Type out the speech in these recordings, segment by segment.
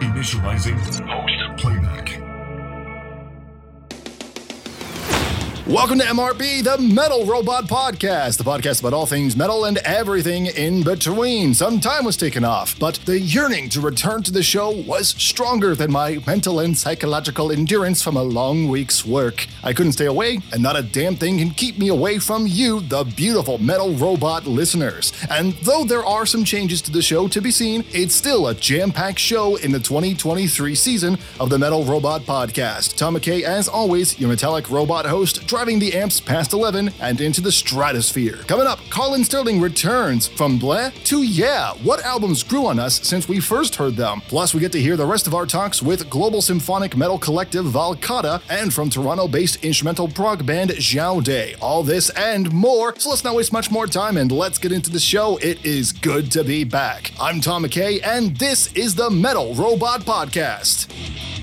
Initializing host playback. Welcome to MRP, the Metal Robot Podcast, the podcast about all things metal and everything in between. Some time was taken off, but the yearning to return to the show was stronger than my mental and psychological endurance from a long week's work. I couldn't stay away, and not a damn thing can keep me away from you, the beautiful Metal Robot listeners. And though there are some changes to the show to be seen, it's still a jam packed show in the 2023 season of the Metal Robot Podcast. Tom McKay, as always, your metallic robot host, driving the amps past 11 and into the stratosphere. Coming up, Collin Sterling returns from Bleh to Yeah. What albums grew on us since we first heard them? Plus, we get to hear the rest of our talks with global symphonic metal collective Valcata and from Toronto based instrumental prog band Jaodae. All this and more. So let's not waste much more time and let's get into the show. It is good to be back. I'm Tom McKay, and this is the Metal Robot Podcast.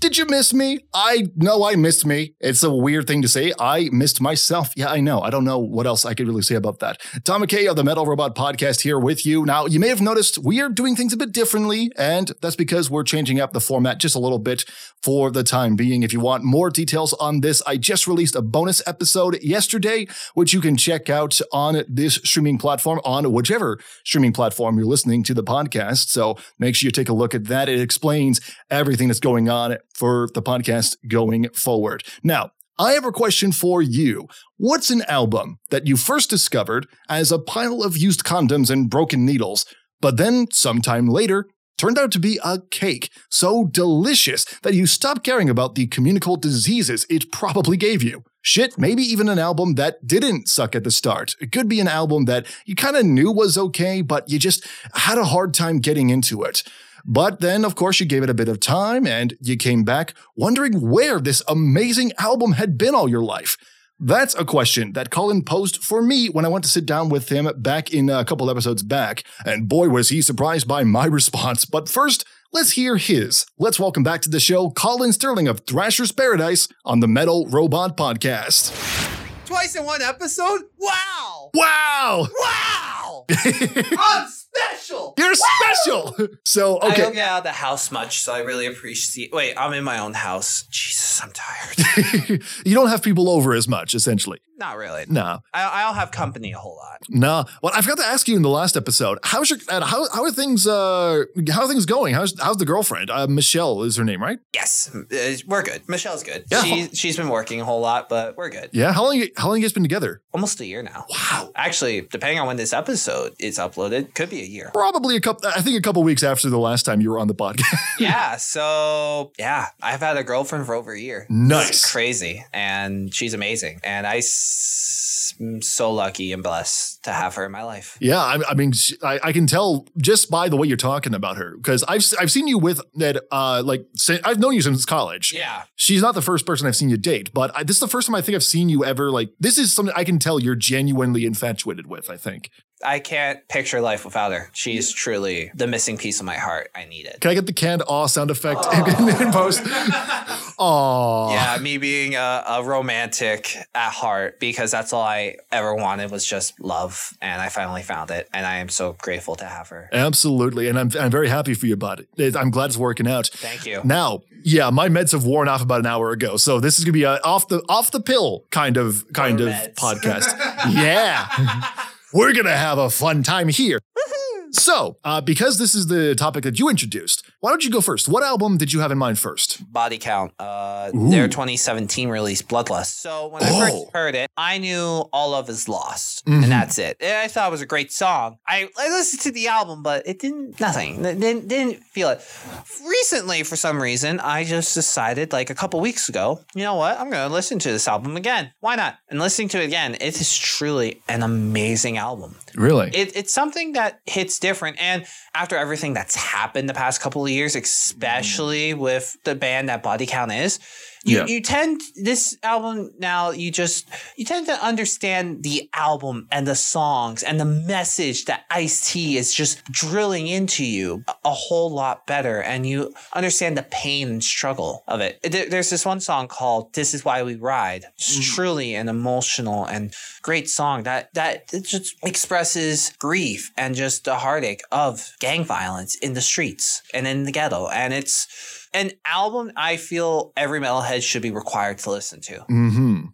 Did you miss me? I know I missed me. It's a weird thing to say. I missed myself. Yeah, I know. I don't know what else I could really say about that. Tom McKay of the Metal Robot Podcast here with you. Now, you may have noticed we are doing things a bit differently, and that's because we're changing up the format just a little bit for the time being. If you want more details on this, I just released a bonus episode yesterday, which you can check out on this streaming platform, on whichever streaming platform you're listening to the podcast. So make sure you take a look at that. It explains everything that's going on for the podcast going forward. Now, I have a question for you. What's an album that you first discovered as a pile of used condoms and broken needles, but then sometime later turned out to be a cake so delicious that you stopped caring about the communicable diseases it probably gave you? Shit, maybe even an album that didn't suck at the start. It could be an album that you kind of knew was okay, but you just had a hard time getting into it. But then, of course, you gave it a bit of time and you came back wondering where this amazing album had been all your life. That's a question that Collin posed for me when I went to sit down with him back in a couple episodes back. And boy, was he surprised by my response. But first, let's hear his. Let's welcome back to the show Collin Sterling of Thrashers Paradise on the Metal Robot Podcast. Twice in one episode? Wow! Wow! Wow! I'm special! You're special! So, okay. I don't okay. get out of the house much, so I really appreciate. Wait, I'm in my own house. Jesus, I'm tired. you don't have people over as much, essentially. Not really. Nah. I, I'll have company a whole lot. Nah. Well, I forgot to ask you in the last episode. How's your uh, how how are things uh how are things going? How's how's the girlfriend? Uh, Michelle is her name, right? Yes, uh, we're good. Michelle's good. Yeah. She, she's been working a whole lot, but we're good. Yeah. How long how long you guys been together? Almost a year now. Wow. Actually, depending on when this episode is uploaded, could be a year. Probably a couple. I think a couple weeks after the last time you were on the podcast. yeah. So yeah, I've had a girlfriend for over a year. Nice. Crazy, and she's amazing, and I s- am so lucky and blessed to have her in my life. yeah. I, I mean, I, I can tell just by the way you're talking about her because I've I've seen you with that. Uh, like I've known you since college. Yeah. She's not the first person I've seen you date, but I, this is the first time I think I've seen you ever like. This is something I can tell you're genuinely infatuated with. I think. I can't picture life without her. She's truly the missing piece of my heart I need it. Can I get the canned aw sound effect in, in post? Aw. Yeah, me being a, a romantic at heart because that's all I ever wanted was just love. And I finally found it. And I am so grateful to have her. Absolutely. And I'm, I'm very happy for you about it. It- I'm glad it's working out. Thank you. Now, yeah, my meds have worn off about an hour ago. So this is gonna be a off the off the pill kind of kind Your of meds. podcast. yeah. We're gonna have a fun time here. So, uh, because this is the topic that you introduced, why don't you go first? What album did you have in mind first? Body Count, uh, Ooh. their 2017 release, Bloodlust. So when I Oh. first heard it, I knew All Love Is Lost, Mhm. and that's it. And I thought it was a great song. I, I listened to the album, but it didn't, nothing, It didn't, didn't feel it. Recently, for some reason, I just decided, like a couple weeks ago, you know what? I'm going to listen to this album again. Why not? And listening to it again, it is truly an amazing album Really? it, it's something that hits different. And after everything that's happened the past couple of years, mm-hmm. especially with the band that Body Count is, You, Yeah. you tend this album now. You just you tend to understand the album and the songs and the message that Ice T is just drilling into you a, whole lot better, and you understand the pain and struggle of it. There's this one song called "This Is Why We Ride." It's Mm. truly an emotional and great song that that it just expresses grief and just the heartache of gang violence in the streets and in the ghetto, and it's an album I feel every metalhead should be required to listen to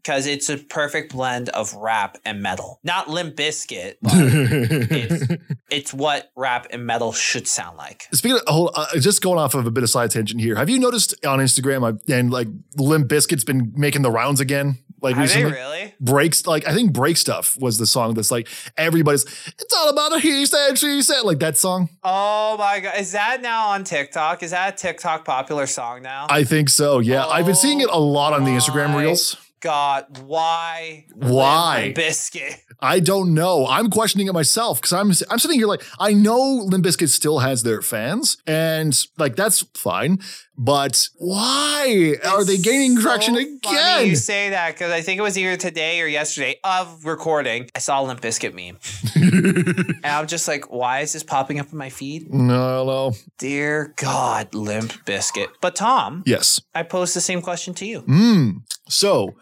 because it's a perfect blend of rap and metal. Not Limp Bizkit, but it's, it's what rap and metal should sound like. Speaking of, hold, uh, just going off of a bit of side tangent here, have you noticed on Instagram uh, and like Limp Bizkit's been making the rounds again? Like Are they recently, really? breaks like I think break stuff was the song that's like everybody's. It's all about a he said she said like that song. Oh my god, is that now on TikTok? Is that a TikTok popular song now? I think so. Yeah, I've been seeing it a lot on the Instagram oh reels. God, why? Why? Bizkit. I don't know. I'm questioning it myself because I'm I'm sitting here like I know Limp Bizkit still has their fans and like that's fine, but why are they It's gaining traction so again? funny You say that because I think it was either today or yesterday of recording. I saw a Limp Bizkit meme, and I'm just like, why is this popping up in my feed? no, no. Dear God, Limp Bizkit. But Tom, Yes. I posed the same question to you. Mm. So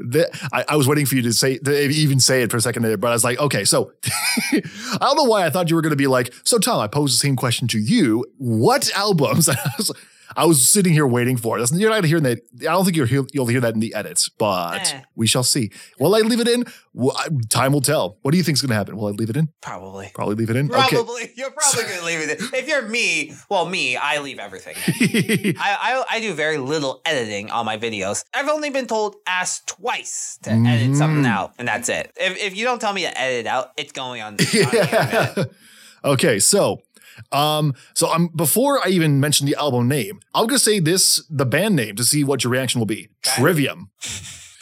the, I, I was waiting for you to say to even say it for a second there, but I was like, okay, so I don't know why I thought you were going to be like, so Tom, I pose the same question to you. What albums? Was, I was sitting here waiting for it. You're not hearing that. I don't think you'll hear, you'll hear that in the edits, but Eh. we shall see. Will I leave it in? Well, I- time will tell. What do you think is going to happen? Will I leave it in? Probably. Probably leave it in. Okay. Probably. You're probably going to leave it. In. If you're me, well, me, I leave everything. I, I I do very little editing on my videos. I've only been told ask twice to edit something Mhm. out, and that's it. If, if you don't tell me to edit out, it's going on. on the yeah. okay, so um so um before I even mention the album name, I'm gonna say this the band name to see what your reaction will be. Trivium.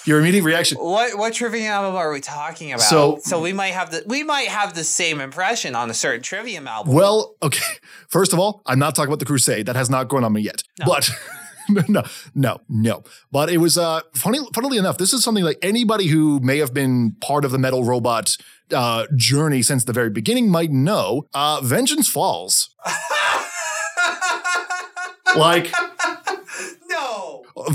Your immediate reaction. What what Trivium album are we talking about? So- so we might have the we might have the same impression on a certain Trivium album. Well, okay. First of all, I'm not talking about the Crusade. That has not grown on me yet. No. But no, no, no. But it was uh funny funnily enough, this is something like anybody who may have been part of the metal robot uh journey since the very beginning might know. Uh Vengeance Falls. Like no.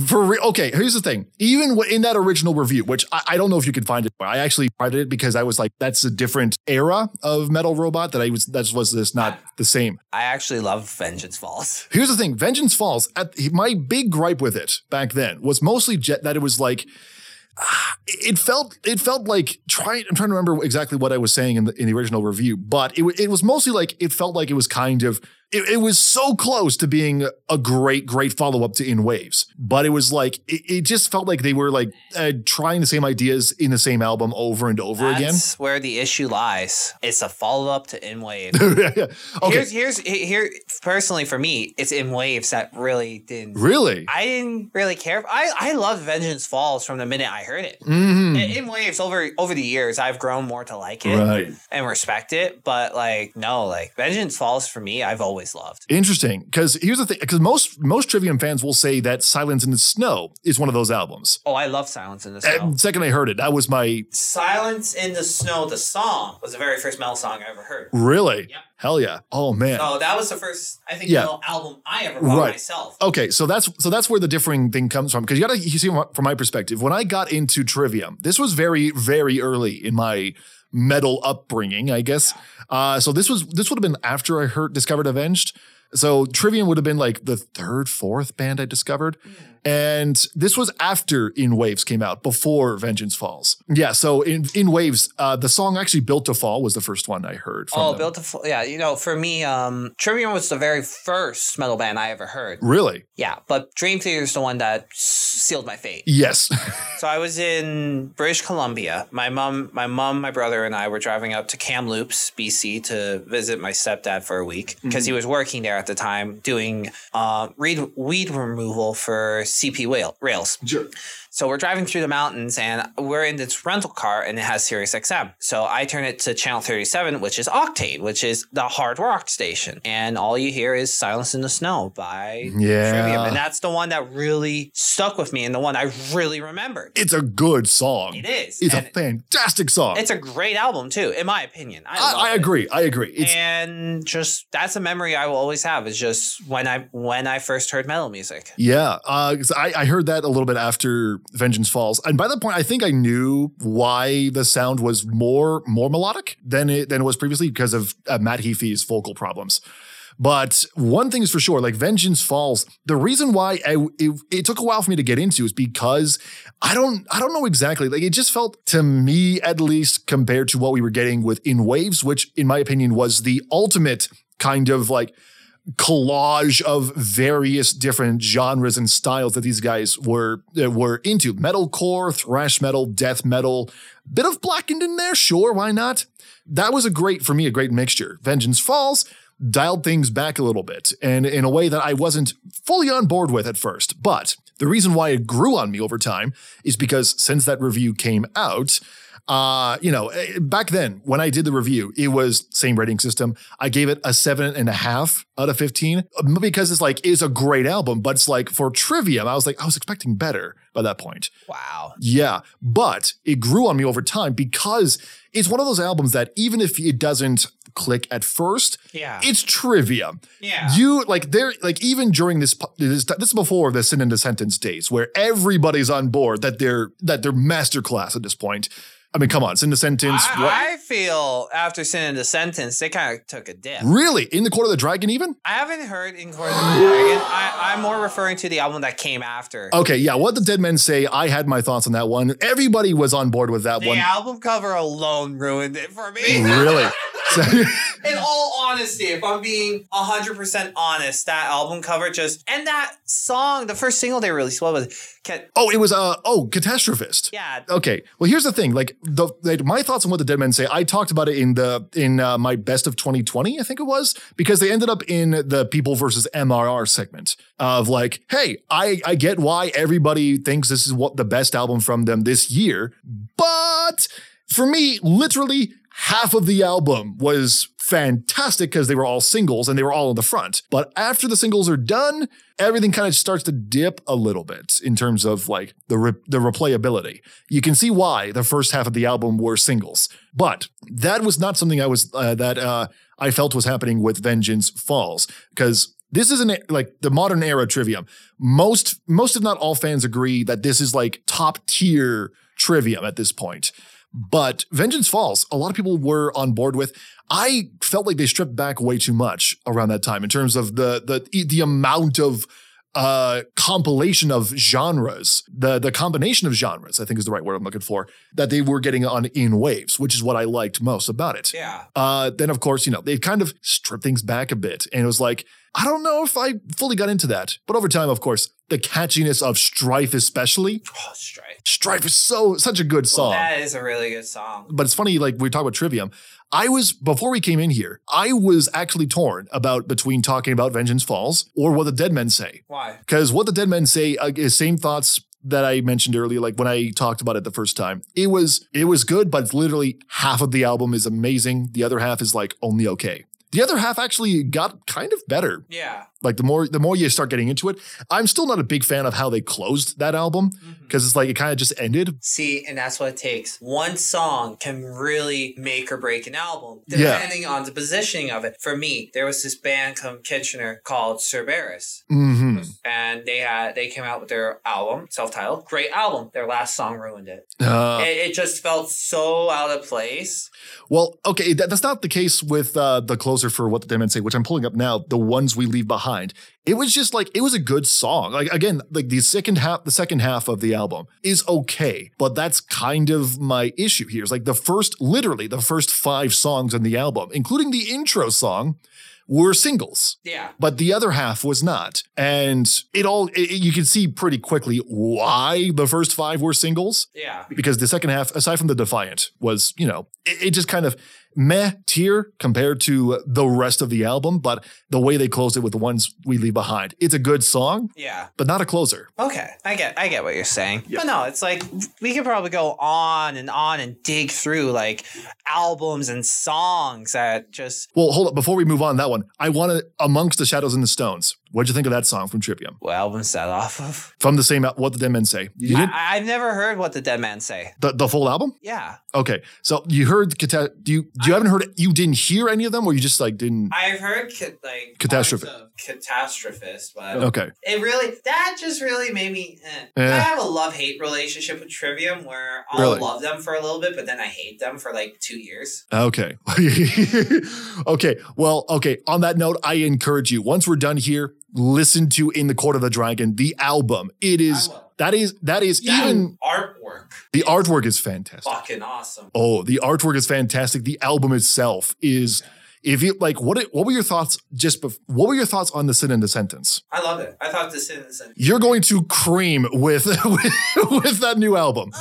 For re- okay, here's the thing. Even in that original review, which I, I don't know if you could find it, but I actually tried it because I was like, that's a different era of Metal Robot that I was. That was this not the same. I actually love Vengeance Falls. Here's the thing: Vengeance Falls. At my big gripe with it back then was mostly jet that it was like. It felt it felt like trying. I'm trying to remember exactly what I was saying in the in the original review, but it it was mostly like it felt like it was kind of it, it was so close to being a great great follow up to In Waves, but it was like it, it just felt like they were like uh, trying the same ideas in the same album over and over again. That's where the issue lies. It's a follow up to In Waves. again. okay, Here's here's here personally for me, it's In Waves that really didn't. really? I didn't really care. I I loved Vengeance Falls from the minute I heard it. Mhm. In- In Waves over over the years, I've grown more to like it Right. and respect it. But like no, like Vengeance Falls for me, I've always loved. Interesting, because here's the thing: because most most Trivium fans will say that Silence in the Snow is one of those albums. Oh, I love Silence in the Snow. And second I heard it, that was my Silence in the Snow, the song was the very first metal song I ever heard. really Yeah. hell yeah. Oh man. So that was the first, I think, Yeah. album I ever bought Right. myself. Okay, so that's so that's where the differing thing comes from because you got to you see from my perspective. When I got into Trivium, this was very very early in my metal upbringing, I guess. Uh, so this was this would have been after I heard discovered Avenged. So Trivium would have been like the third, fourth band I discovered. And this was after In Waves came out, before Vengeance Falls. Yeah, so in In Waves, uh, the song actually Built to Fall was the first one I heard from Oh, them. Built to Fall. Yeah, you know, for me, um, Trivium was the very first metal band I ever heard. Really? Yeah, but Dream Theater is the one that sealed my fate. Yes. So I was in British Columbia. My mom, my mom, my brother, and I were driving up to Kamloops, BC, to visit my stepdad for a week because he was working there at the time doing uh, weed, removal for CP Rail, Rails. Sure. So we're driving through the mountains and we're in this rental car and it has Sirius XM. So I turn it to channel 37, which is Octane, which is the hard rock station. And all you hear is Silence in the Snow by Yeah. Trivium. And that's the one that really stuck with me and the one I really remembered. It's a good song. It is. It's And a fantastic song. it's a great album too, in my opinion. I, I, I agree. I agree. It's and just that's a memory I will always have. Is just when I when I first heard metal music. Yeah, uh, I, I heard that a little bit after Vengeance Falls, and by that point, I think I knew why the sound was more more melodic than it than it was previously because of uh, Matt Heafy's vocal problems. But one thing is for sure, like Vengeance Falls, the reason why I, it, it took a while for me to get into is because I don't I don't know exactly. Like it just felt to me, at least, compared to what we were getting with In Waves, which in my opinion was the ultimate kind of like collage of various different genres and styles that these guys were uh, were into. Metalcore thrash metal death metal bit of blackened in there sure why not? That was a great for me a great mixture. Vengeance falls dialed things back a little bit and in a way that i wasn't fully on board with at first. But the reason why it grew on me over time is because since that review came out uh, you know, eh, back then when I did the review, it was same rating system. I gave it a seven and a half out of 15 um, because it's like, it's a great album, but it's like for Trivium, I was like, I was expecting better by that point. Wow. Yeah. But it grew on me over time because it's one of those albums that even if it doesn't click at first, Yeah. it's trivia. yeah. You like there like even during this this, this is before the sin and the sentence days where everybody's on board that they're that they're masterclass at this point. I mean, come on, sin and the sentence. what- I, I feel after sin and the sentence, they kind of took a dip. really in the court of the dragon even? I haven't heard in Court of the Dragon. I, I'm more referring to the album that came after. Okay, yeah. What the dead men say. I had my thoughts on that one. Everybody was on board with that the one. The album cover alone ruined it for me. Really. In all honesty, if I'm being 100% honest, that album cover just, and that song, the first single they released, what was it? Ca- oh, it was uh oh, catastrophist. Yeah. Okay. Well, here's the thing. Like the like, my thoughts on what the dead men say. I talked about it in the in uh, my best of 2020, I think it was, because they ended up in the people versus MRP segment of like, hey, I I get why everybody thinks this is what the best album from them this year, but for me, literally half of the album was fantastic because they were all singles and they were all in the front. But after the singles are done, everything kind of starts to dip a little bit in terms of like the re- the replayability. You can see why the first half of the album were singles, but that was not something I was uh, that uh, I felt was happening with Vengeance Falls because. This isn't like the modern era trivium. Most, most if not all fans agree that this is like top tier trivium at this point. But Vengeance Falls, a lot of people were on board with. I felt like they stripped back way too much around that time in terms of the the the amount of uh compilation of genres the the combination of genres i think is the right word i'm looking for that they were getting on in waves which is what i liked most about it Yeah. uh, then of course, you know, they kind of stripped things back a bit. And it was like, I don't know if I fully got into that. But over time, of course, the catchiness of Strife, especially. Oh, Strife. Strife is so such a good song. That is a really good song. but it's funny, like we talk about Trivium. I was before we came in here, I was actually torn about between talking about Vengeance Falls or what the Dead Men say. Why? Because what the Dead Men say uh, is same thoughts that I mentioned earlier, like when I talked about it the first time. It was it was good, but it's literally half of the album is amazing. The other half is like only okay. The other half actually got kind of better. Yeah. Like the more the more you start getting into it, I'm still not a big fan of how they closed that album mm-hmm. because it's like it kind of just ended. See, and that's what it takes. One song can really make or break an album, Yeah. depending on the positioning of it. For me, there was this band from Kitchener called Cerberus, mm-hmm. Hmm and they had they came out with their album, self-titled, great album. Their last song ruined it. Uh, It, it just felt so out of place. Well, okay, that, that's not the case with uh, the closer for what the Dead Men say, which I'm pulling up now. The ones we leave behind. It was just like it was a good song. Like again, like the second half, the second half of the album is okay, but that's kind of my issue here. It's like the first, literally the first five songs on the album, including the intro song, were singles Yeah. but the other half was not. And it all, it, you can see pretty quickly why the first five were singles, Yeah. because the second half, aside from the Defiant, was, you know, it, it just kind of meh tier compared to the rest of the album. But the way they closed it with the ones we leave behind, it's a good song, Yeah. but not a closer. Okay, I get I get what you're saying. But no, it's like we could probably go on and on and dig through like albums and songs that just Well, hold up. Before we move on, that one, I want to, Amongst the Shadows and the Stones. What'd you think of that song from Trivium? what album's that off of? From the same, What the Dead Men Say. You did I, I've never heard what the Dead Man say. the, the full album? Yeah, Okay. So you heard, cata- do you, do you haven't heard, you didn't hear any of them or you just like didn't? I've heard like Catastrophe. of catastrophist, but Okay. it really that just really made me. Eh. Yeah. I have a love hate relationship with Trivium where I'll Really? love them for a little bit, but then I hate them for like two years. Okay. okay. Well, okay. On that note, I encourage you, once we're done here, listen to In the Court of the Dragon, the album. It is, that is, that is even, artwork, the artwork is fantastic. fucking awesome. Oh, the artwork is fantastic. The album itself is, if you like, what, what were your thoughts just, bef- what were your thoughts on the sin and the sentence? I love it. I thought this in the sentence. You're going to cream with, with, with that new album.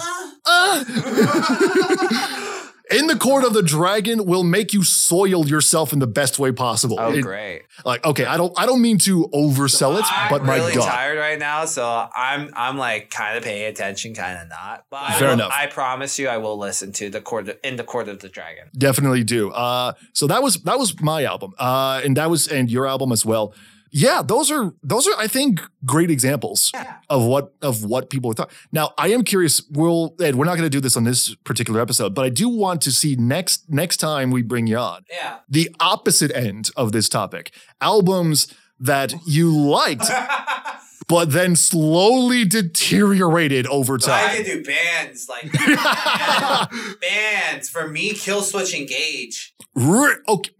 Ah. In the Court of the Dragon will make you soil yourself in the best way possible. Oh, It- great! like, okay, I don't I don't mean to oversell it, but really. I'm but my really God. tired right now, so I'm I'm like kind of paying attention, kind of not. But I Fair will- enough. I promise you, I will listen to the court in the court of the dragon. Definitely do. Uh so that was that was my album. Uh and that was and your album as well. Yeah, those are those are I think great examples Yeah. of what of what people thought. Now, I am curious. We'll Ed, we're not going to do this on this particular episode, but I do want to see next next time we bring you on Yeah. the opposite end of this topic. Albums that you liked but then slowly deteriorated over time. I can do bands like that. bands for me. Killswitch Engage. Re- okay.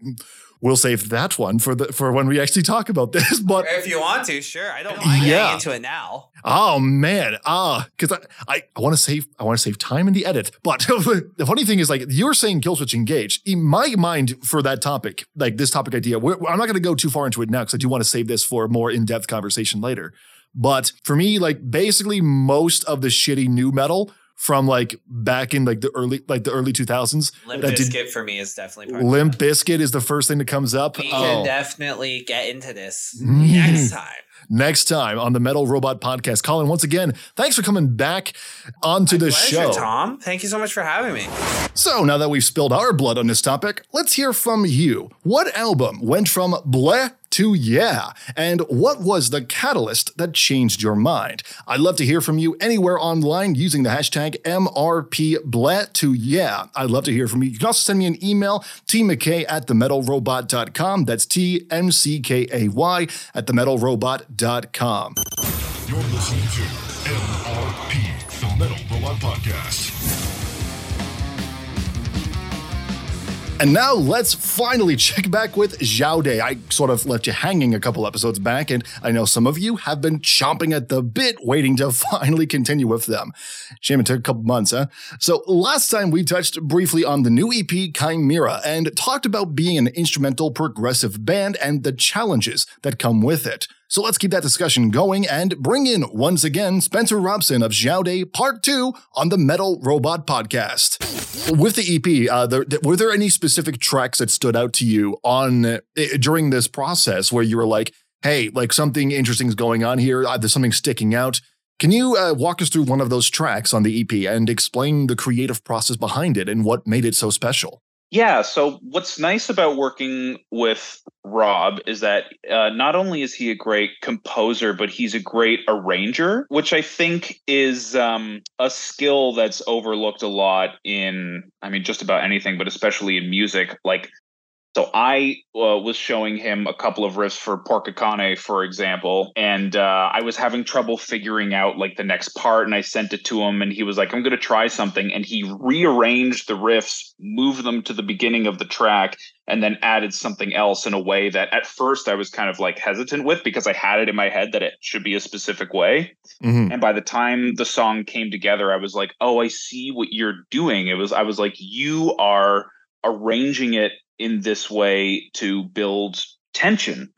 We'll save that one for the for when we actually talk about this. But If you want to, sure. I don't mind Yeah. getting into it now. oh man, ah, because I I, I want to save I want to save time in the edit. But the funny thing is, like you're saying, Killswitch Engage. In my mind, for that topic, like this topic idea, I'm not going to go too far into it now because I do want to save this for a more in depth conversation later. But for me, like basically most of the shitty new metal from like back in like the early like the early 2000s Limp that did- Bizkit for me is definitely part. of Limp Bizkit is the first thing that comes up. We Oh. can definitely get into this Mm. next time. Next time on the Metal Robot Podcast. Collin, once again, thanks for coming back onto the Pleasure, show. Tom. Thank you so much for having me. So now that we've spilled our blood on this topic, let's hear from you. What album went from bleh to yeah? And what was the catalyst that changed your mind? I'd love to hear from you anywhere online using the hashtag MRPbleh to yeah. I'd love to hear from you. You can also send me an email, tmckay at themetalrobot.com. That's T M C K A Y at themetalrobot.com. You're listening to MRP, the Metal Robot Podcast. And now let's finally check back with Jaodae. I sort of left you hanging a couple episodes back, and I know some of you have been chomping at the bit waiting to finally continue with them. Shame it took a couple months, huh? So last time we touched briefly on the new EP Chimera and talked about being an instrumental progressive band and the challenges that come with it. So let's keep that discussion going and bring in once again Spencer Robson of Day Part 2 on the Metal Robot Podcast. With the EP, uh, there, th- were there any specific tracks that stood out to you on uh, during this process where you were like, "Hey, like something interesting is going on here. Uh, there's something sticking out." Can you uh, walk us through one of those tracks on the EP and explain the creative process behind it and what made it so special? Yeah. So what's nice about working with Rob is that uh, not only is he a great composer, but he's a great arranger, which I think is um, a skill that's overlooked a lot in, I mean, just about anything, but especially in music. Like, so I uh, was showing him a couple of riffs for Porcacane, for example, and uh, I was having trouble figuring out like the next part, and I sent it to him, and he was like, "I'm going to try something," and he rearranged the riffs, moved them to the beginning of the track, and then added something else in a way that at first I was kind of like hesitant with because I had it in my head that it should be a specific way. Mhm. And by the time the song came together, I was like, "Oh, I see what you're doing." It was I was like, "You are arranging it in this way to build tension.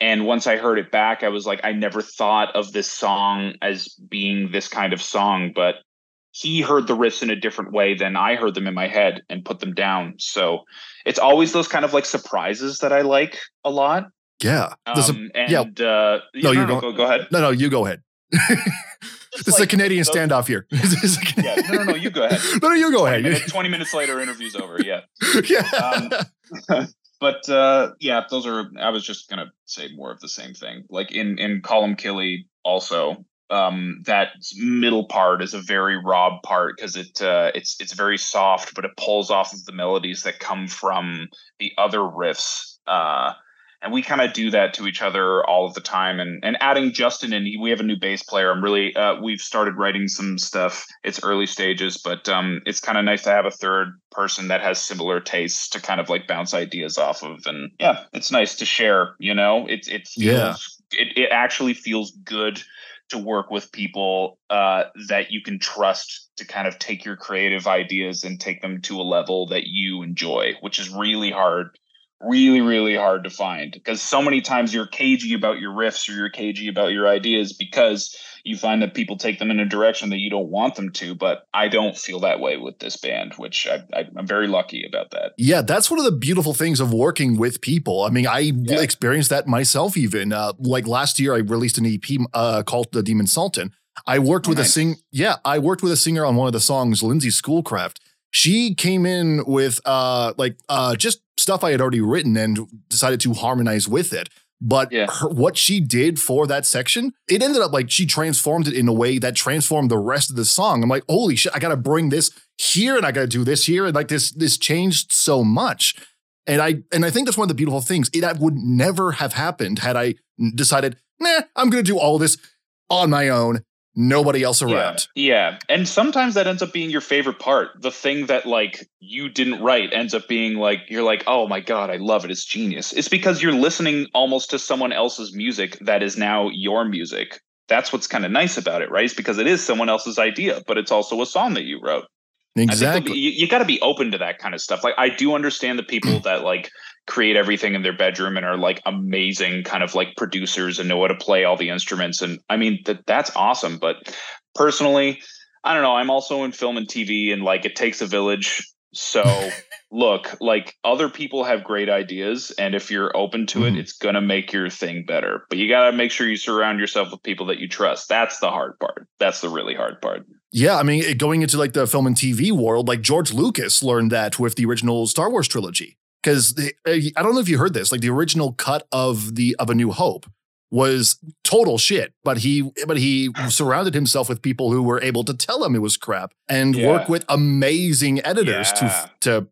And once I heard it back, I was like, I never thought of this song as being this kind of song, but he heard the riffs in a different way than I heard them in my head and put them down. So it's always those kind of like surprises that I like a lot. Yeah. Um, and yeah. uh, No, you're go, go ahead. no, no, you go ahead. this is a Canadian those- standoff here. This is a- Yeah, no, no, no, you go ahead. no, no, you go 20 ahead. minutes, 20 minutes later, interview's over. Yeah. yeah. Um, but uh, yeah, those are. I was just gonna say more of the same thing. Like in in Column Killy, also um, that middle part is a very Rob part because it uh, it's it's very soft, but it pulls off of the melodies that come from the other riffs. Uh, and we kind of do that to each other all of the time. And and adding Justin and we have a new bass player. I'm really uh, we've started writing some stuff. It's early stages, but um, it's kind of nice to have a third person that has similar tastes to kind of like bounce ideas off of. And yeah, it's nice to share. You know, it's it feels, Yeah. it it actually feels good to work with people uh, that you can trust to kind of take your creative ideas and take them to a level that you enjoy, which is really hard really really hard to find because so many times you're cagey about your riffs or you're cagey about your ideas because you find that people take them in a direction that you don't want them to but i don't feel that way with this band which I, I, i'm very lucky about that Yeah, that's one of the beautiful things of working with people. I mean, I Yeah. experienced that myself even. Uh, like last year, I released an EP uh, called The Demon Sultan. I worked Oh, with a sing. Yeah, I worked with a singer on one of the songs, Lindsay Schoolcraft. She came in with uh, like uh, just stuff I had already written and decided to harmonize with it. But Yeah. her, what she did for that section, it ended up like she transformed it in a way that transformed the rest of the song. I'm like, holy shit, I gotta bring this here and I gotta do this here. And like this, this changed so much. And I and I think that's one of the beautiful things. It that would never have happened had I decided, nah, I'm gonna do all this on my own, nobody else around. Yeah, yeah. And sometimes that ends up being your favorite part. The thing that like you didn't write ends up being like you're like, "Oh my god, I love it. It's genius." It's because you're listening almost to someone else's music that is now your music. That's what's kind of nice about it, right? It's because it is someone else's idea, but it's also a song that you wrote. Exactly. you, you got to be open to that kind of stuff. Like I do understand the people that like create everything in their bedroom and are like amazing kind of like producers and know how to play all the instruments. And I mean that that's awesome. But personally, I don't know. I'm also in film and TV, and like it takes a village. So look, like other people have great ideas, and if you're open to Mhm. it, it's gonna make your thing better. But you gotta make sure you surround yourself with people that you trust. That's the hard part. That's the really hard part. Yeah, I mean, going into like the film and TV world, like George Lucas learned that with the original Star Wars trilogy. Because uh, I don't know if you heard this, like the original cut of the of A New Hope was total shit, but he but he surrounded himself with people who were able to tell him it was crap and Yeah. work with amazing editors Yeah. to to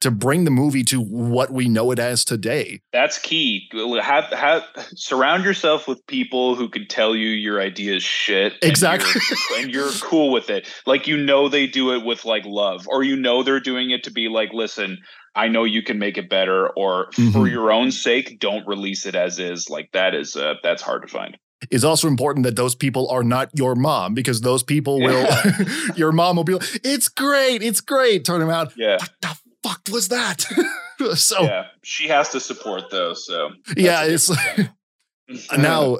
to bring the movie to what we know it as today. That's key. Have, have surround yourself with people who can tell you your idea is shit. and Exactly. you're- and you're cool with it. Like you know they do it with like love, or you know they're doing it to be like, listen, I know you can make it better, or for Mhm. your own sake, don't release it as is. Like that is uh, that's hard to find. It's also important that those people are not your mom because those people will your mom will be like, it's great, it's great. Turn them out. Yeah, what the fuck was that? so yeah. She has to support those. So yeah, it's. now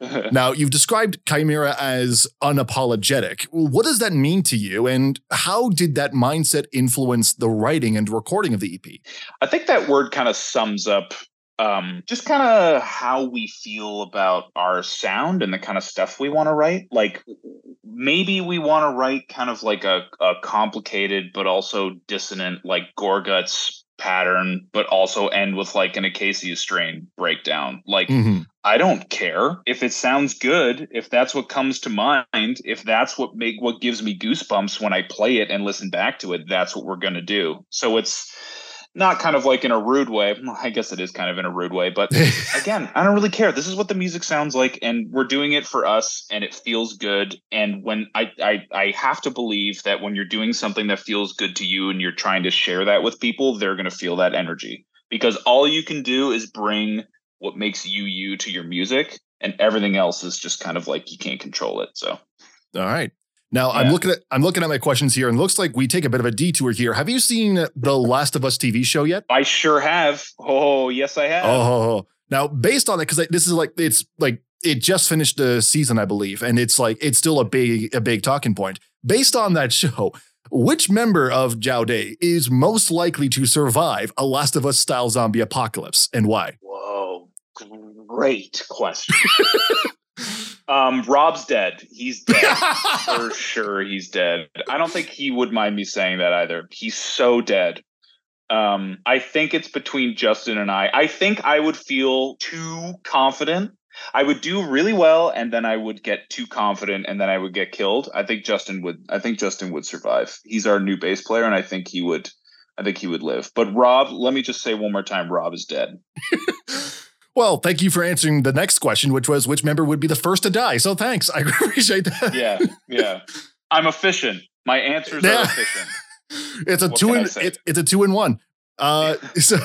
now you've described Chimera as unapologetic. What does that mean to you, and how did that mindset influence the writing and recording of the EP? I think that word kind of sums up um, just kind of how we feel about our sound and the kind of stuff we want to write. Like maybe we want to write kind of like a, a complicated but also dissonant, like Gorguts pattern, but also end with like an Acacia strain breakdown. Like Mhm. I don't care if it sounds good, if that's what comes to mind, if that's what make what gives me goosebumps when I play it and listen back to it, that's what we're going to do. So it's not kind of like in a rude way. Well, I guess it is kind of in a rude way, but again, I don't really care. This is what the music sounds like, and we're doing it for us, and it feels good. And when I, I I have to believe that when you're doing something that feels good to you, and you're trying to share that with people, they're going to feel that energy because all you can do is bring what makes you you to your music, and everything else is just kind of like you can't control it. So All right. Now I'm looking at I'm looking at my questions here, and looks like we take a bit of a detour here. Have you seen the Last of Us TV show yet? I sure have. Oh, yes, I have. Oh, now based on it, because this is like it's like it just finished the season, I believe, and it's like it's still a big a big talking point. Based on that show, which member of Jaodae is most likely to survive a Last of Us style zombie apocalypse, and why? Whoa, great question. um, Rob's dead. He's dead. For sure, he's dead. I don't think he would mind me saying that either. He's so dead. Um, I think it's between Justin and I. I think I would feel too confident. I would do really well, and then I would get too confident, and then I would get killed. I think Justin would. I think Justin would survive. He's our new bass player, and I think he would. I think he would live. But Rob, let me just say one more time: Rob is dead. well, thank you for answering the next question, which was which member would be the first to die. So thanks, I appreciate that. Yeah, yeah. I'm efficient. My answers Yeah. are efficient. it's a What two in it, it's a two in one. Uh, so,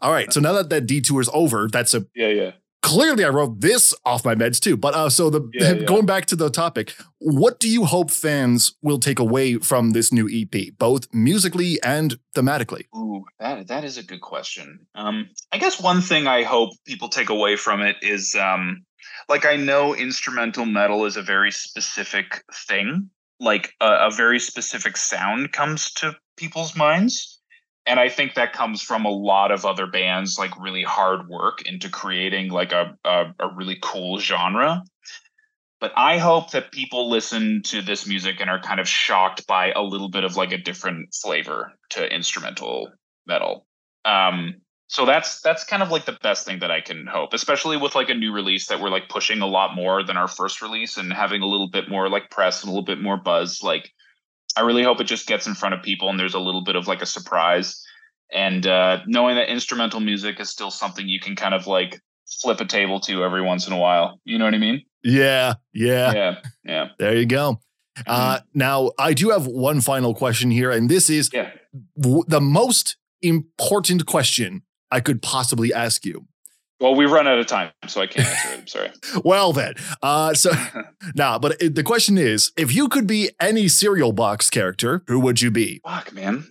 all right. So now that that detour is over, that's a Yeah, yeah. Clearly I wrote this off my meds too. But uh, so the Yeah, yeah. going back to the topic, what do you hope fans will take away from this new EP, both musically and thematically? Ooh, that that is a good question. Um, I guess one thing I hope people take away from it is, um, like I know instrumental metal is a very specific thing. Like a, a very specific sound comes to people's minds, and I think that comes from a lot of other bands, like really hard work into creating like a a, a really cool genre. But I hope that people listen to this music and are kind of shocked by a little bit of like a different flavor to instrumental metal. Um, so that's that's kind of like the best thing that I can hope, especially with like a new release that we're like pushing a lot more than our first release and having a little bit more like press and a little bit more buzz. Like, I really hope it just gets in front of people and there's a little bit of like a surprise. And uh, knowing that instrumental music is still something you can kind of like flip a table to every once in a while. You know what I mean? Yeah, yeah. Yeah, yeah. There you go. Uh, now I do have one final question here, and this is Yeah. w- the most important question I could possibly ask you. Well, we run out of time, so I can't answer it. I'm sorry. Well then, uh, so nah, but it, the question is, if you could be any cereal box character, who would you be? Fuck, man.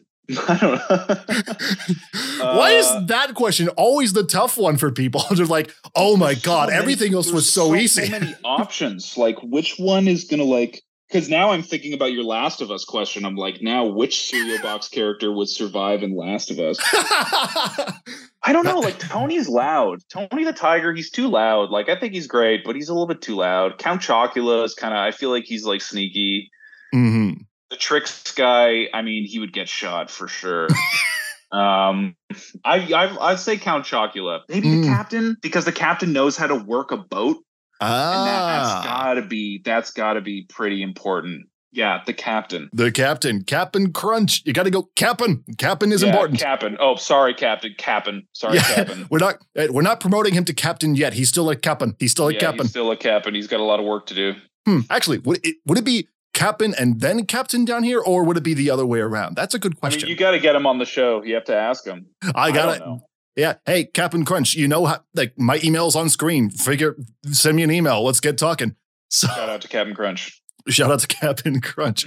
I don't know. Why is Uh, that question always the tough one for people? They're like, oh my god, so many- everything else was there's so, easy. many options. Like, which one is gonna like? Because now I'm thinking about your Last of Us question. I'm like, now which cereal box character would survive in Last of Us? I don't know. Like Tony's loud. Tony the Tiger, he's too loud. Like I think he's great, but he's a little bit too loud. Count Chocula is kind of. I feel like he's like sneaky. hmm The Trix guy. I mean, he would get shot for sure. um, I, I I'd say Count Chocula. Maybe Mm. the captain because the captain knows how to work a boat, and that, that's Ah, gotta be that's gotta be pretty important. Yeah, the captain. the captain, Captain Crunch. You got to go, Captain. Captain is Yeah, important. Captain. Oh, sorry, Captain. Captain. Sorry, Yeah. Captain. We're not eh, we're not promoting him to captain yet. He's still a captain. He's still a yeah, captain. he's still a captain. He's got a lot of work to do. Hmm. Actually, would it would it be captain and then captain down here, or would it be the other way around? That's a good I question. mean, you got to get him on the show. You have to ask him. I got it. Yeah. Hey, Captain Crunch, you know how like my email's on screen. Figure send me an email. Let's get talking. So Shout out to Captain Crunch. shout out to Captain Crunch.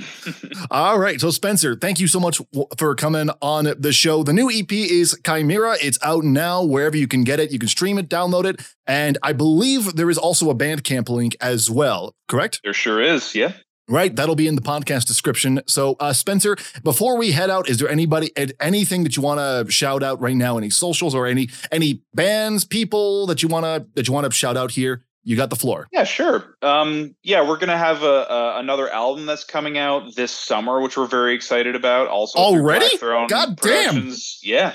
All right. So Spencer, thank you so much for coming on the show. The new EP is Chimera. It's out now wherever you can get it. You can stream it, download it, and I believe there is also a Bandcamp link as well. Correct? there sure is. Yeah. Right, that'll be in the podcast description. So, uh, Spencer, before we head out, is there anybody, anything that you want to shout out right now? Any socials or any any bands, people that you want to that you want to shout out here? You got the floor. Yeah, sure. Um, yeah, we're gonna have a, a another album that's coming out this summer, which we're very excited about. Also, Already? God damn. Yeah.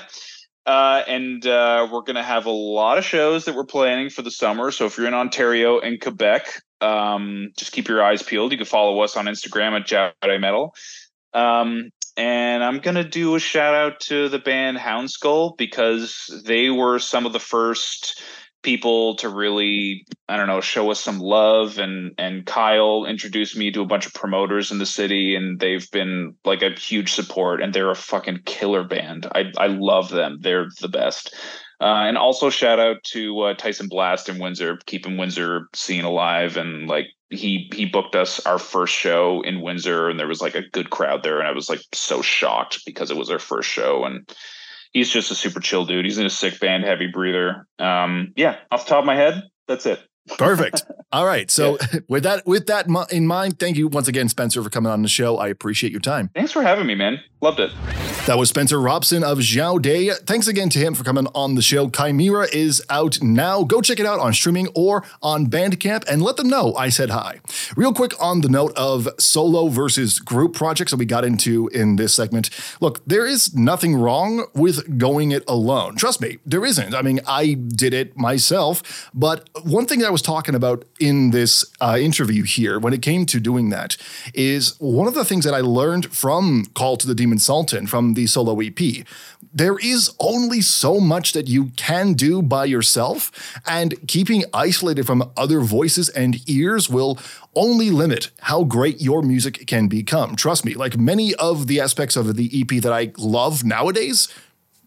Uh, and uh, we're going to have a lot of shows that we're planning for the summer. So if you're in Ontario and Quebec, um, just keep your eyes peeled. You can follow us on Instagram at Jaodae Metal. Um, and I'm going to do a shout out to the band Hound Skull because they were some of the first people to really I don't know show us some love and and Kyle introduced me to a bunch of promoters in the city and they've been like a huge support and they're a fucking killer band. I I love them. They're the best. Uh, and also shout out to uh, Tyson Blast in Windsor, keeping Windsor scene alive and like he he booked us our first show in Windsor, and there was like a good crowd there, and I was like so shocked because it was our first show, and he's just a super chill dude. He's in a sick band, heavy breather. Um, yeah, off the top of my head, that's it. Perfect. All right. So with that with that in mind, thank you once again, Spencer, for coming on the show. I appreciate your time. Thanks for having me, man. Loved it. That was Spencer Robson of Jaodae. Thanks again to him for coming on the show. Chimera is out now. Go check it out on streaming or on Bandcamp and let them know I said hi. Real quick on the note of solo versus group projects that we got into in this segment. Look, there is nothing wrong with going it alone. Trust me, there isn't. I mean, I did it myself, but one thing that I was talking about in this uh, interview here when it came to doing that is one of the things that I learned from Call to the Demon Sultan from the solo EP. There is only so much that you can do by yourself, and keeping isolated from other voices and ears will only limit how great your music can become. Trust me, like many of the aspects of the EP that I love nowadays,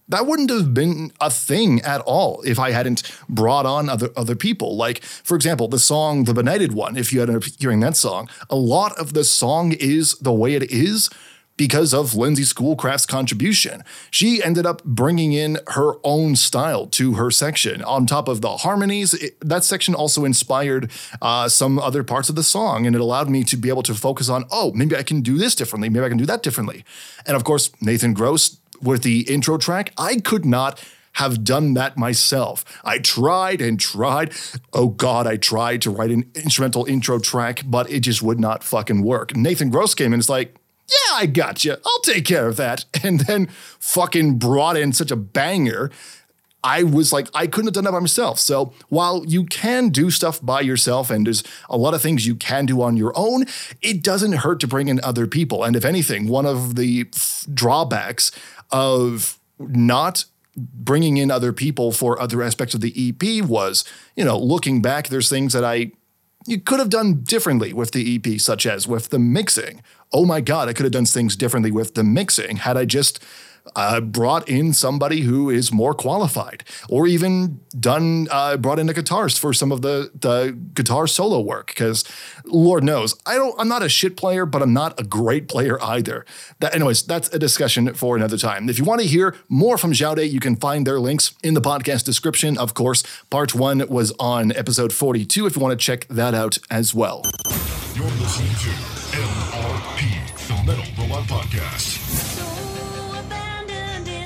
that wouldn't have been a thing at all if I hadn't brought on other other people. Like, for example, the song "The Benighted One." If you ended up hearing that song, a lot of the song is the way it is because of Lindsay Schoolcraft's contribution. She ended up bringing in her own style to her section. On top of the harmonies, it, that section also inspired uh, some other parts of the song, and it allowed me to be able to focus on, oh, maybe I can do this differently, maybe I can do that differently. And of course, Nathan Gross with the intro track, I could not have done that myself. I tried and tried. Oh God, I tried to write an instrumental intro track, but it just would not fucking work. Nathan Gross came in and is like, yeah, I got you. I'll take care of that. And then fucking brought in such a banger. I was like, I couldn't have done that by myself. So while you can do stuff by yourself and there's a lot of things you can do on your own, it doesn't hurt to bring in other people. And if anything, one of the f- drawbacks of not bringing in other people for other aspects of the EP was, you know, looking back, there's things that I you could have done differently with the EP, such as with the mixing. Oh my God, I could have done things differently with the mixing had I just uh, brought in somebody who is more qualified, or even done uh, brought in a guitarist for some of the the guitar solo work. Because Lord knows, I don't. I'm not a shit player, but I'm not a great player either. That, anyways, that's a discussion for another time. If you want to hear more from Xiao you can find their links in the podcast description. Of course, part one was on episode 42. If you want to check that out as well. You're listening to MRP, the Metal Robot Podcast.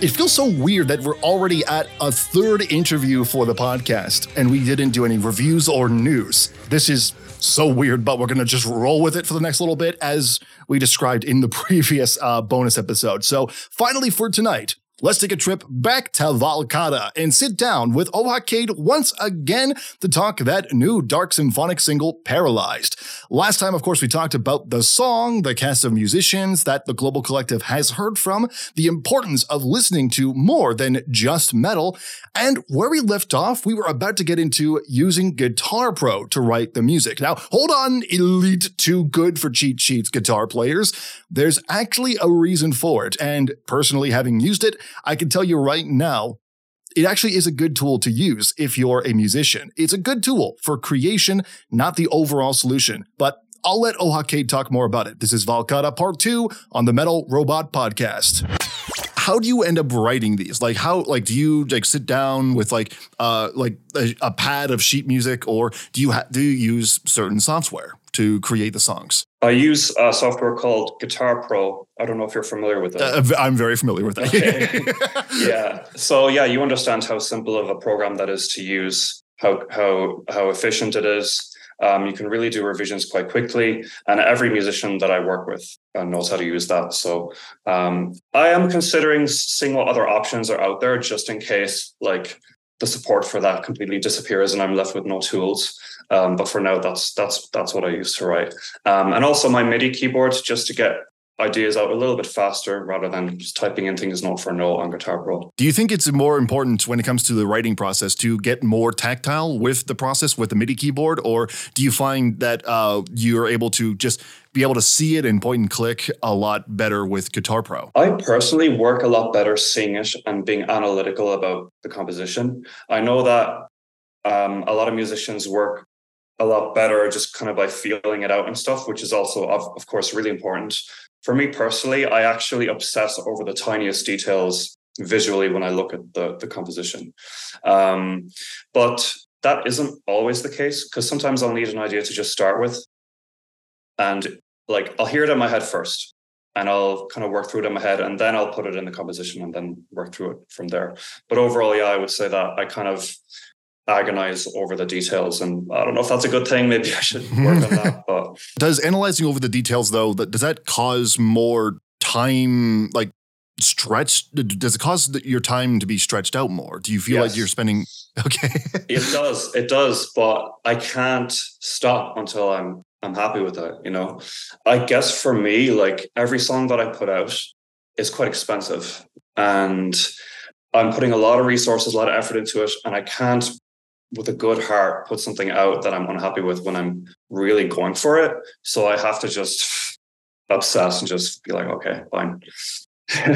It feels so weird that we're already at a third interview for the podcast and we didn't do any reviews or news. This is so weird, but we're going to just roll with it for the next little bit as we described in the previous uh, bonus episode. So, finally, for tonight, let's take a trip back to Valcata and sit down with Ohakade once again to talk that new dark symphonic single, Paralyzed. Last time, of course, we talked about the song, the cast of musicians that the Global Collective has heard from, the importance of listening to more than just metal, and where we left off, we were about to get into using Guitar Pro to write the music. Now, hold on, Elite Too Good for Cheat Sheets guitar players. There's actually a reason for it, and personally having used it, I can tell you right now, it actually is a good tool to use if you're a musician. It's a good tool for creation, not the overall solution. But I'll let Ohakade talk more about it. This is Valcata Part 2 on the Metal Robot Podcast. How do you end up writing these? Like how like do you like sit down with like uh like a, a pad of sheet music or do you ha- do you use certain software to create the songs? I use a software called Guitar Pro. I don't know if you're familiar with that. Uh, I'm very familiar with that. Okay. yeah. So yeah, you understand how simple of a program that is to use, how how how efficient it is. Um, you can really do revisions quite quickly, and every musician that I work with uh, knows how to use that. So um, I am considering seeing what other options are out there, just in case like the support for that completely disappears and I'm left with no tools. Um, but for now, that's that's that's what I use to write. Um, and also my MIDI keyboard just to get ideas out a little bit faster rather than just typing in things note for note on Guitar Pro. Do you think it's more important when it comes to the writing process to get more tactile with the process with the MIDI keyboard, or do you find that uh, you're able to just be able to see it and point and click a lot better with Guitar Pro? I personally work a lot better seeing it and being analytical about the composition. I know that um, a lot of musicians work a lot better just kind of by feeling it out and stuff, which is also, of, of course, really important. For me personally, I actually obsess over the tiniest details visually when I look at the, the composition. Um, but that isn't always the case because sometimes I'll need an idea to just start with. And like I'll hear it in my head first and I'll kind of work through it in my head and then I'll put it in the composition and then work through it from there. But overall, yeah, I would say that I kind of agonize over the details and I don't know if that's a good thing. Maybe I should work on that. But does analyzing over the details though, that does that cause more time like stretched does it cause your time to be stretched out more do you feel yes. like you're spending okay it does it does but i can't stop until i'm i'm happy with it you know i guess for me like every song that i put out is quite expensive and i'm putting a lot of resources a lot of effort into it and i can't with a good heart put something out that i'm unhappy with when i'm really going for it so i have to just obsess and just be like okay fine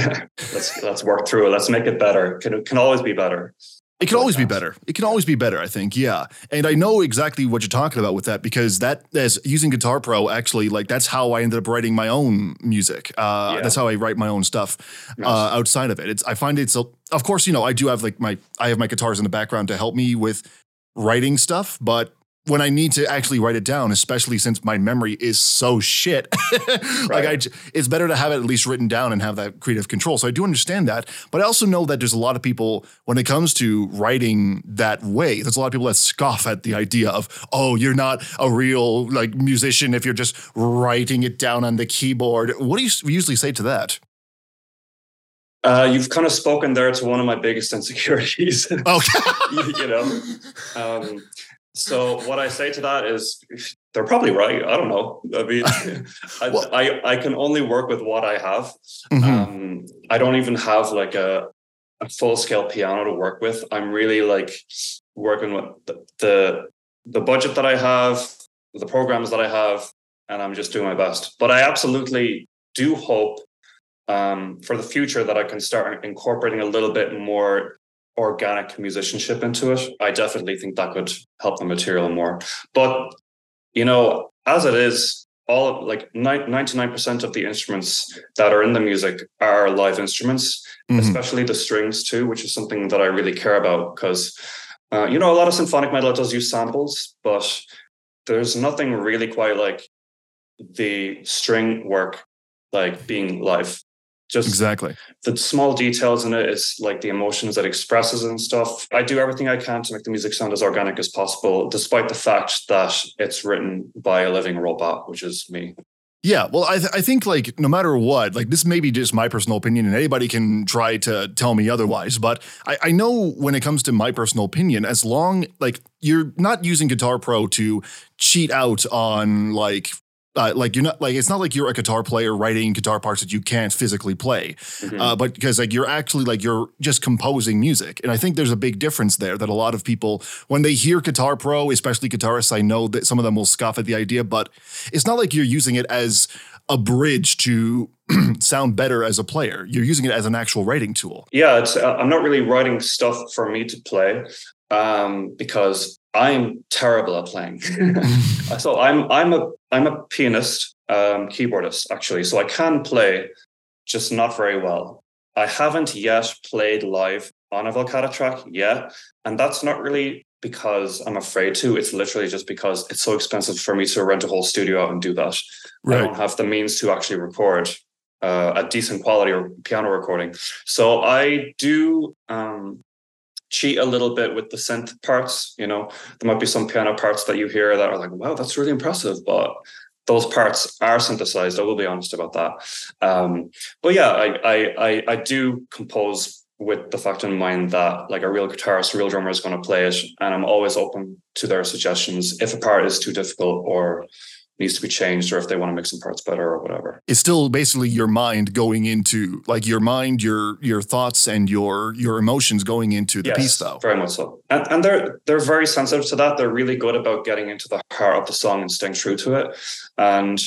let's let's work through it. Let's make it better. Can it can always be better. It can always be better. It can always be better, I think. Yeah. And I know exactly what you're talking about with that because that as using Guitar Pro actually like that's how I ended up writing my own music. Uh, yeah. that's how I write my own stuff nice. uh, outside of it. It's I find it's a, of course, you know, I do have like my I have my guitars in the background to help me with writing stuff, but when I need to actually write it down, especially since my memory is so shit. like I, it's better to have it at least written down and have that creative control. So I do understand that, but I also know that there's a lot of people when it comes to writing that way. There's a lot of people that scoff at the idea of, oh, you're not a real like musician if you're just writing it down on the keyboard. What do you usually say to that? Uh, you've kind of spoken there to one of my biggest insecurities. Okay. you, you, know, um, so what I say to that is they're probably right. I don't know. I mean, I, I, I can only work with what I have. Mm-hmm. Um, I don't even have like a, a full scale piano to work with. I'm really like working with the, the the budget that I have, the programs that I have, and I'm just doing my best. But I absolutely do hope um, for the future that I can start incorporating a little bit more organic musicianship into it, I definitely think that could help the material more. But you know, as it is, all of, like 99% of the instruments that are in the music are live instruments, mm-hmm. especially the strings too, which is something that I really care about because uh, you know, a lot of symphonic metal does use samples, but there's nothing really quite like the string work like being live just exactly the small details in it is like the emotions that expresses and stuff i do everything i can to make the music sound as organic as possible despite the fact that it's written by a living robot which is me yeah, well, I, th- I think like no matter what, like this may be just my personal opinion, and anybody can try to tell me otherwise. But I, I know when it comes to my personal opinion, as long like you're not using Guitar Pro to cheat out on like uh, like you're not like it's not like you're a guitar player writing guitar parts that you can't physically play, mm-hmm. uh, but because like you're actually like you're just composing music, and I think there's a big difference there that a lot of people when they hear Guitar Pro, especially guitarists, I know that some of them will scoff at the idea, but it's not like you're using it as a bridge to sound better as a player. You're using it as an actual writing tool. Yeah, uh, I'm not really writing stuff for me to play um, because I'm terrible at playing. so I'm I'm a I'm a pianist, um, keyboardist actually. So I can play, just not very well. I haven't yet played live on a Valcata track yet, and that's not really because I'm afraid to. It's literally just because it's so expensive for me to rent a whole studio out and do that. Right. I don't have the means to actually record uh, a decent quality piano recording. So I do um, cheat a little bit with the synth parts. You know, there might be some piano parts that you hear that are like, wow, that's really impressive, but those parts are synthesized. I will be honest about that. Um, but yeah, I, I, I I do compose with the fact in mind that like a real guitarist, a real drummer is going to play it, and I'm always open to their suggestions if a part is too difficult or needs to be changed or if they want to make some parts better or whatever. It's still basically your mind going into like your mind, your your thoughts and your your emotions going into the yes, piece though. Very much so. And and they're they're very sensitive to that. They're really good about getting into the heart of the song and staying true to it. And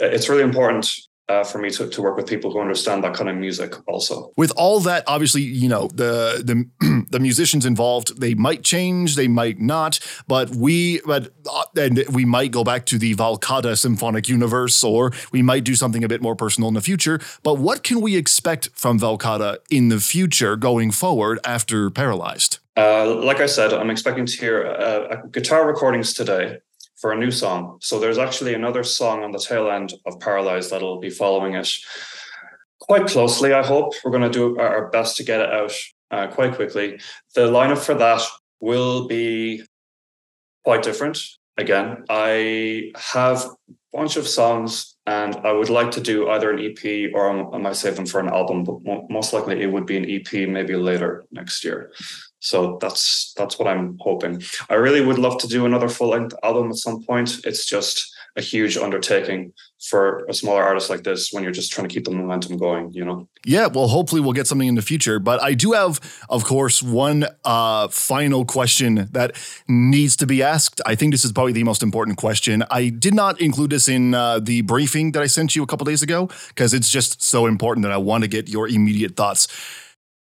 uh, it's really important uh, for me to, to work with people who understand that kind of music also. With all that, obviously, you know, the the the musicians involved, they might change, they might not, but we but uh, and we might go back to the Valcata symphonic universe or we might do something a bit more personal in the future. But what can we expect from Valcata in the future going forward after Paralyzed? Uh, like I said, I'm expecting to hear uh, guitar recordings today for a new song. So there's actually another song on the tail end of Paralyzed that'll be following it quite closely. I hope we're going to do our best to get it out uh, quite quickly. The lineup for that will be quite different. Again, I have a bunch of songs and I would like to do either an EP or I might save them for an album, but most likely it would be an EP maybe later next year. So that's that's what I'm hoping. I really would love to do another full length album at some point. It's just a huge undertaking for a smaller artist like this when you're just trying to keep the momentum going, you know? Yeah, well, hopefully we'll get something in the future. But I do have, of course, one uh, final question that needs to be asked. I think this is probably the most important question. I did not include this in uh, the briefing that I sent you a couple days ago because it's just so important that I want to get your immediate thoughts.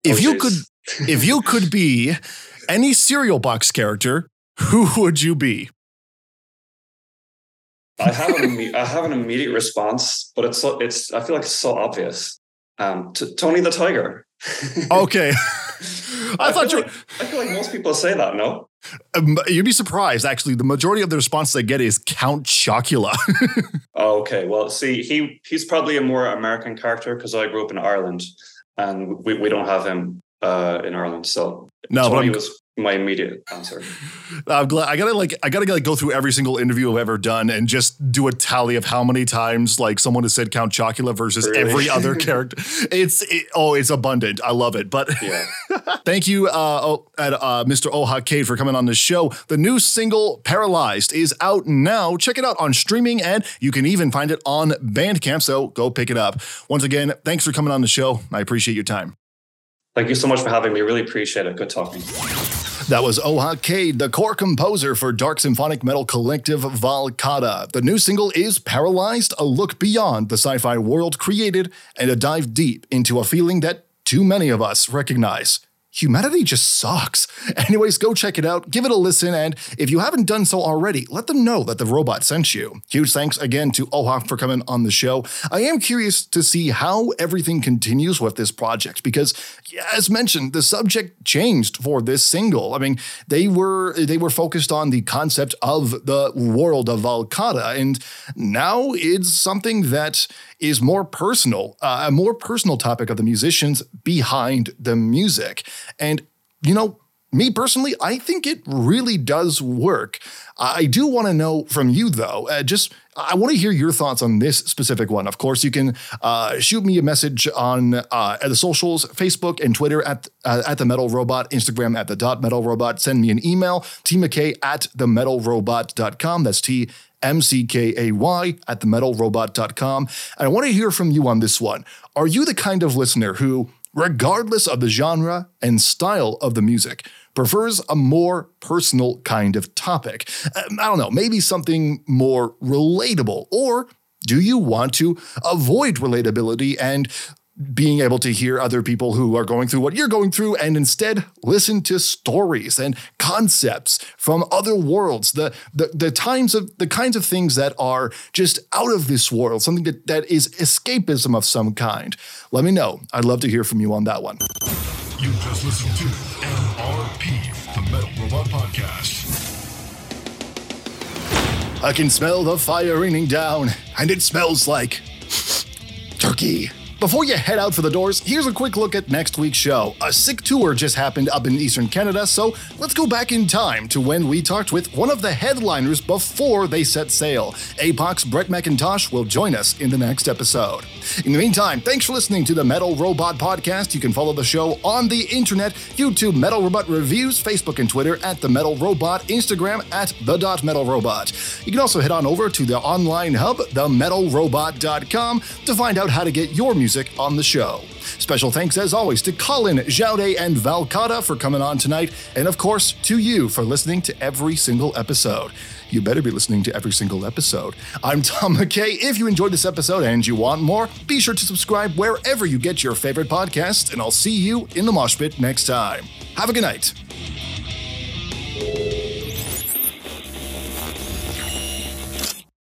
If oh, you could if you could be any cereal box character, who would you be? I have an I have an immediate response, but it's so it's I feel like it's so obvious. Um, t- Tony the Tiger. okay. I, I thought you. Like, I feel like most people say that. No. Um, you'd be surprised. Actually, the majority of the response they get is Count Chocula. oh, okay. Well, see, he he's probably a more American character because I grew up in Ireland, and we, we don't have him uh, in Ireland. So no, Tony was my immediate answer. I'm glad I gotta like I gotta like go through every single interview I've ever done and just do a tally of how many times like someone has said Count Chocula versus really? every other character. It's it, oh, it's abundant. I love it. But yeah. thank you, uh, oh, at, uh, Mr. Ohak Cade for coming on the show. The new single "Paralyzed" is out now. Check it out on streaming, and you can even find it on Bandcamp. So go pick it up. Once again, thanks for coming on the show. I appreciate your time. Thank you so much for having me. Really appreciate it. Good talking. That was Ohak Cade, the core composer for dark symphonic metal collective Valcata. The new single is Paralyzed, a look beyond the sci fi world created and a dive deep into a feeling that too many of us recognize humanity just sucks. Anyways, go check it out, give it a listen, and if you haven't done so already, let them know that the robot sent you. Huge thanks again to Ohak for coming on the show. I am curious to see how everything continues with this project because, as mentioned, the subject changed for this single. I mean, they were they were focused on the concept of the world of Valcata, and now it's something that is more personal, uh, a more personal topic of the musicians behind the music. And, you know, me personally, I think it really does work. I do want to know from you, though, uh, just I want to hear your thoughts on this specific one. Of course, you can uh, shoot me a message on uh, the socials, Facebook and Twitter at uh, at the Metal Robot, Instagram at the dot Metal Robot. Send me an email, T McKay at the Metal Robot.com. That's T M C K A Y at the Metal Robot.com. And I want to hear from you on this one. Are you the kind of listener who regardless of the genre and style of the music, prefers a more personal kind of topic. Um, I don't know, maybe something more relatable, or do you want to avoid relatability and being able to hear other people who are going through what you're going through and instead listen to stories and concepts from other worlds. The the, the times of the kinds of things that are just out of this world something that, that is escapism of some kind. Let me know. I'd love to hear from you on that one. You just listened to mrp the metal robot podcast. I can smell the fire raining down and it smells like turkey before you head out for the doors, here's a quick look at next week's show. A sick tour just happened up in Eastern Canada, so let's go back in time to when we talked with one of the headliners before they set sail. APOC's Brett McIntosh will join us in the next episode. In the meantime, thanks for listening to the Metal Robot Podcast. You can follow the show on the internet, YouTube Metal Robot Reviews, Facebook and Twitter at The Metal Robot, Instagram at The Metal Robot. You can also head on over to the online hub, themetalrobot.com, to find out how to get your music music on the show. Special thanks, as always, to Collin, Jaodae, and Valcata for coming on tonight, and of course, to you for listening to every single episode. You better be listening to every single episode. I'm Tom McKay. If you enjoyed this episode and you want more, be sure to subscribe wherever you get your favorite podcast, and I'll see you in the mosh pit next time. Have a good night.